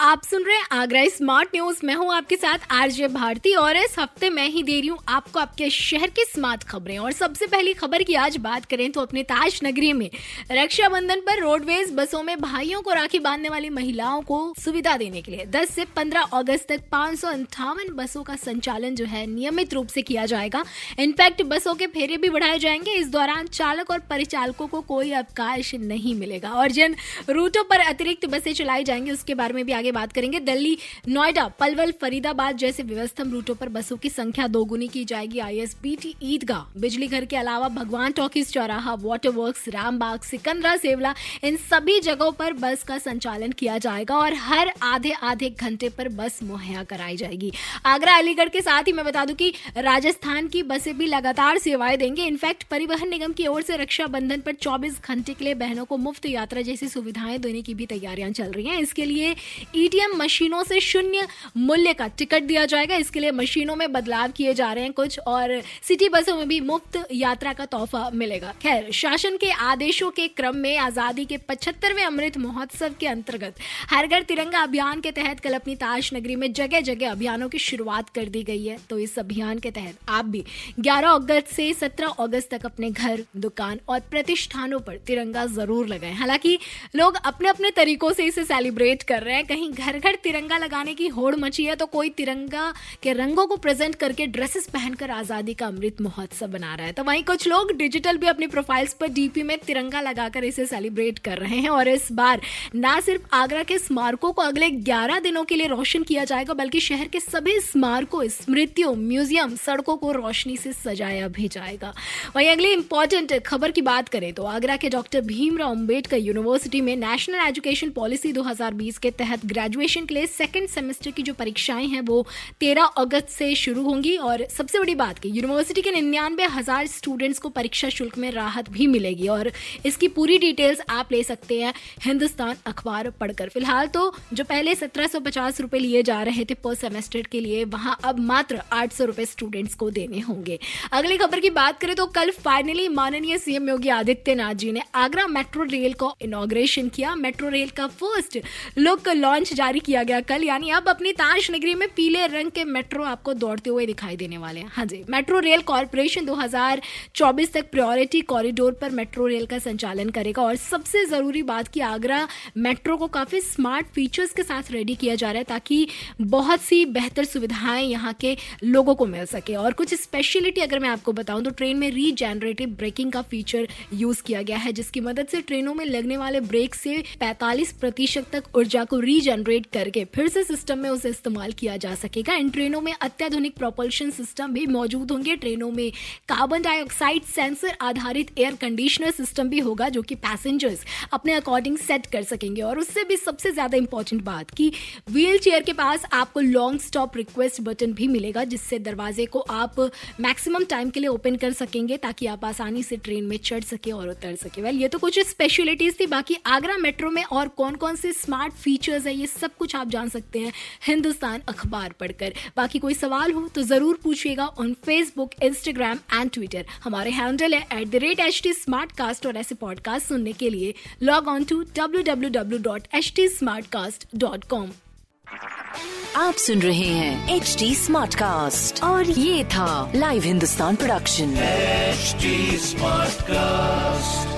आप सुन रहे हैं आगरा स्मार्ट न्यूज़ मैं हूँ आपके साथ आरजे भारती और इस हफ़्ते मैं ही दे रही हूँ आपको आपके शहर की स्मार्ट खबरें। और सबसे पहली खबर की आज बात करें तो अपने ताज नगरी में रक्षाबंधन पर रोडवेज़ बसों में भाइयों को राखी बांधने वाली महिलाओं को सुविधा देने के लिए 10 से 15 अगस्त तक पाँच बसों का संचालन जो है नियमित रूप से किया जाएगा। इनफैक्ट बसों के फेरे भी बढ़ाए जाएँगे। इस दौरान चालक और परिचालकों को कोई अवकाश नहीं मिलेगा और जिन रूटों पर अतिरिक्त बसें चलाई जाएँगी, उसके बारे में भी आगे बात करेंगे। दिल्ली, नोएडा, पलवल, फरीदाबाद जैसे व्यवस्थम रूटों पर बसों की संख्या दोगुनी की जाएगी। आईएसबीटी ईदगाह, बिजली घर के अलावा भगवान टॉकीज चौराहा वाटर वर्क रामबाग, सिकंदरा, सेवला, इन सभी जगहों पर बस का संचालन किया जाएगा और हर आधे आधे घंटे पर बस मुहैया कराई जाएगी। आगरा, अलीगढ़ के साथ ही मैं बता दूँ कि राजस्थान की बसें भी लगातार सेवाएँ देंगे। इनफैक्ट परिवहन निगम की ओर से रक्षाबंधन पर 24 घंटे के लिए बहनों को मुफ़्त यात्रा जैसी सुविधाएँ देने की भी तैयारियाँ चल रही हैं। इसके लिए ईटीएम मशीनों से शून्य मूल्य का टिकट दिया जाएगा। इसके लिए मशीनों में बदलाव किए जा रहे हैं कुछ, और सिटी बसों में भी मुफ़्त यात्रा का तोहफा मिलेगा। खैर, शासन के आदेशों के क्रम में आज़ादी के पचहत्तरवें अमृत महोत्सव के अंतर्गत हर घर तिरंगा अभियान के तहत कल अपनी ताज नगरी में जगह जगह अभियानों की शुरुआत कर दी गई है। तो इस अभियान के तहत आप भी 11 अगस्त से 17 अगस्त तक अपने घर, दुकान और प्रतिष्ठानों पर तिरंगा ज़रूर लगाएँ। हालाँकि लोग अपने अपने तरीकों से इसे सेलिब्रेट कर रहे हैं। कहीं घर घर तिरंगा लगाने की होड़ मची है तो कोई तिरंगा के रंगों को प्रेजेंट करके ड्रेसेस पहनकर आज़ादी का अमृत महोत्सव बना रहा है। तो वहीं कुछ लोग डिजिटल भी अपनी प्रोफाइल्स पर डीपी में तिरंगा लगाकर इसे सेलिब्रेट कर रहे हैं और इस बार ना सिर्फ़ आगरा के स्मारकों को अगले 11 दिनों के लिए रोशन किया जाएगा, बल्कि शहर के सभी स्मारकों, स्मृतियों, म्यूज़ियम सड़कों को रोशनी से सजाया भी जाएगा। वहीं अगली इंपॉर्टेंट खबर की बात करें तो आगरा के डॉक्टर भीमराव अंबेडकर यूनिवर्सिटी में नेशनल एजुकेशन पॉलिसी 2020 के तहत ग्रेजुएशन के लिए सेकेंड सेमेस्टर की जो परीक्षाएँ हैं वो तेरह अगस्त से शुरू होंगी और सबसे बड़ी बात की यूनिवर्सिटी के निन्यानवे हज़ार स्टूडेंट्स को परीक्षा शुल्क में राहत भी मिलेगी और इसकी पूरी डिटेल्स आप ले सकते हैं हिंदुस्तान अखबार पढ़कर। फ़िलहाल तो जो पहले सत्रह सौ पचास रुपए लिए जा रहे थे पर सेमेस्टर के लिए, वहाँ अब मात्र आठ सौ रुपए स्टूडेंट्स को देने होंगे। अगली खबर की बात करें तो कल फाइनली माननीय सीएम योगी आदित्यनाथ जी ने आगरा मेट्रो रेल को इनोग्रेशन किया। मेट्रो रेल का फ़र्स्ट लुक लॉन्च जारी किया गया कल, यानी अब अपनी ताश नगरी में पीले रंग के मेट्रो आपको दौड़ते हुए दिखाई देने वाले हैं। हाँ जी, मेट्रो रेल कॉरपोरेशन 2024 तक प्रायोरिटी कॉरिडोर पर मेट्रो रेल का संचालन करेगा और सबसे ज़रूरी बात की आगरा मेट्रो को काफ़ी स्मार्ट फीचर्स के साथ रेडी किया जा रहा है ताकि बहुत सी बेहतर सुविधाएँ यहाँ के लोगों को मिल सके। और कुछ स्पेशलिटी अगर मैं आपको बताऊँ तो ट्रेन में रीजेनरेटिव ब्रेकिंग का फीचर यूज़ किया गया है, जिसकी मदद से ट्रेनों में लगने वाले ब्रेक से 45 प्रतिशत तक ऊर्जा को रीजेनरेट करके फिर से सिस्टम में उसे इस्तेमाल किया जा सकेगा। इन ट्रेनों में अत्याधुनिक प्रोपल्शन सिस्टम भी मौजूद होंगे। ट्रेनों में कार्बन डाइऑक्साइड सेंसर आधारित एयर कंडीशनर सिस्टम भी होगा जो कि पैसेंजर्स अपने अकॉर्डिंग सेट कर सकेंगे। और उससे भी सबसे ज़्यादा इंपॉर्टेंट बात कि व्हील चेयर के पास आपको लॉन्ग स्टॉप रिक्वेस्ट बटन भी मिलेगा, जिससे दरवाजे को आप मैक्सिमम टाइम के लिए ओपन कर सकेंगे ताकि आप आसानी से ट्रेन में चढ़ सके और उतर सके। वेल ये तो कुछ स्पेशलिटीज थी। बाकी आगरा मेट्रो में और कौन कौन से स्मार्ट फीचर्स है, ये सब कुछ आप जान सकते हैं हिंदुस्तान अखबार पढ़कर। बाकी कोई सवाल हो तो ज़रूर पूछिएगा on Facebook Instagram and Twitter हमारे हैंडल है at the rate H T smart cast और ऐसे पॉडकास्ट सुनने के लिए log on to W W W dot H T smart cast dot com आप सुन रहे हैं एच टी स्मार्ट कास्ट और ये था live Hindustan production smart cast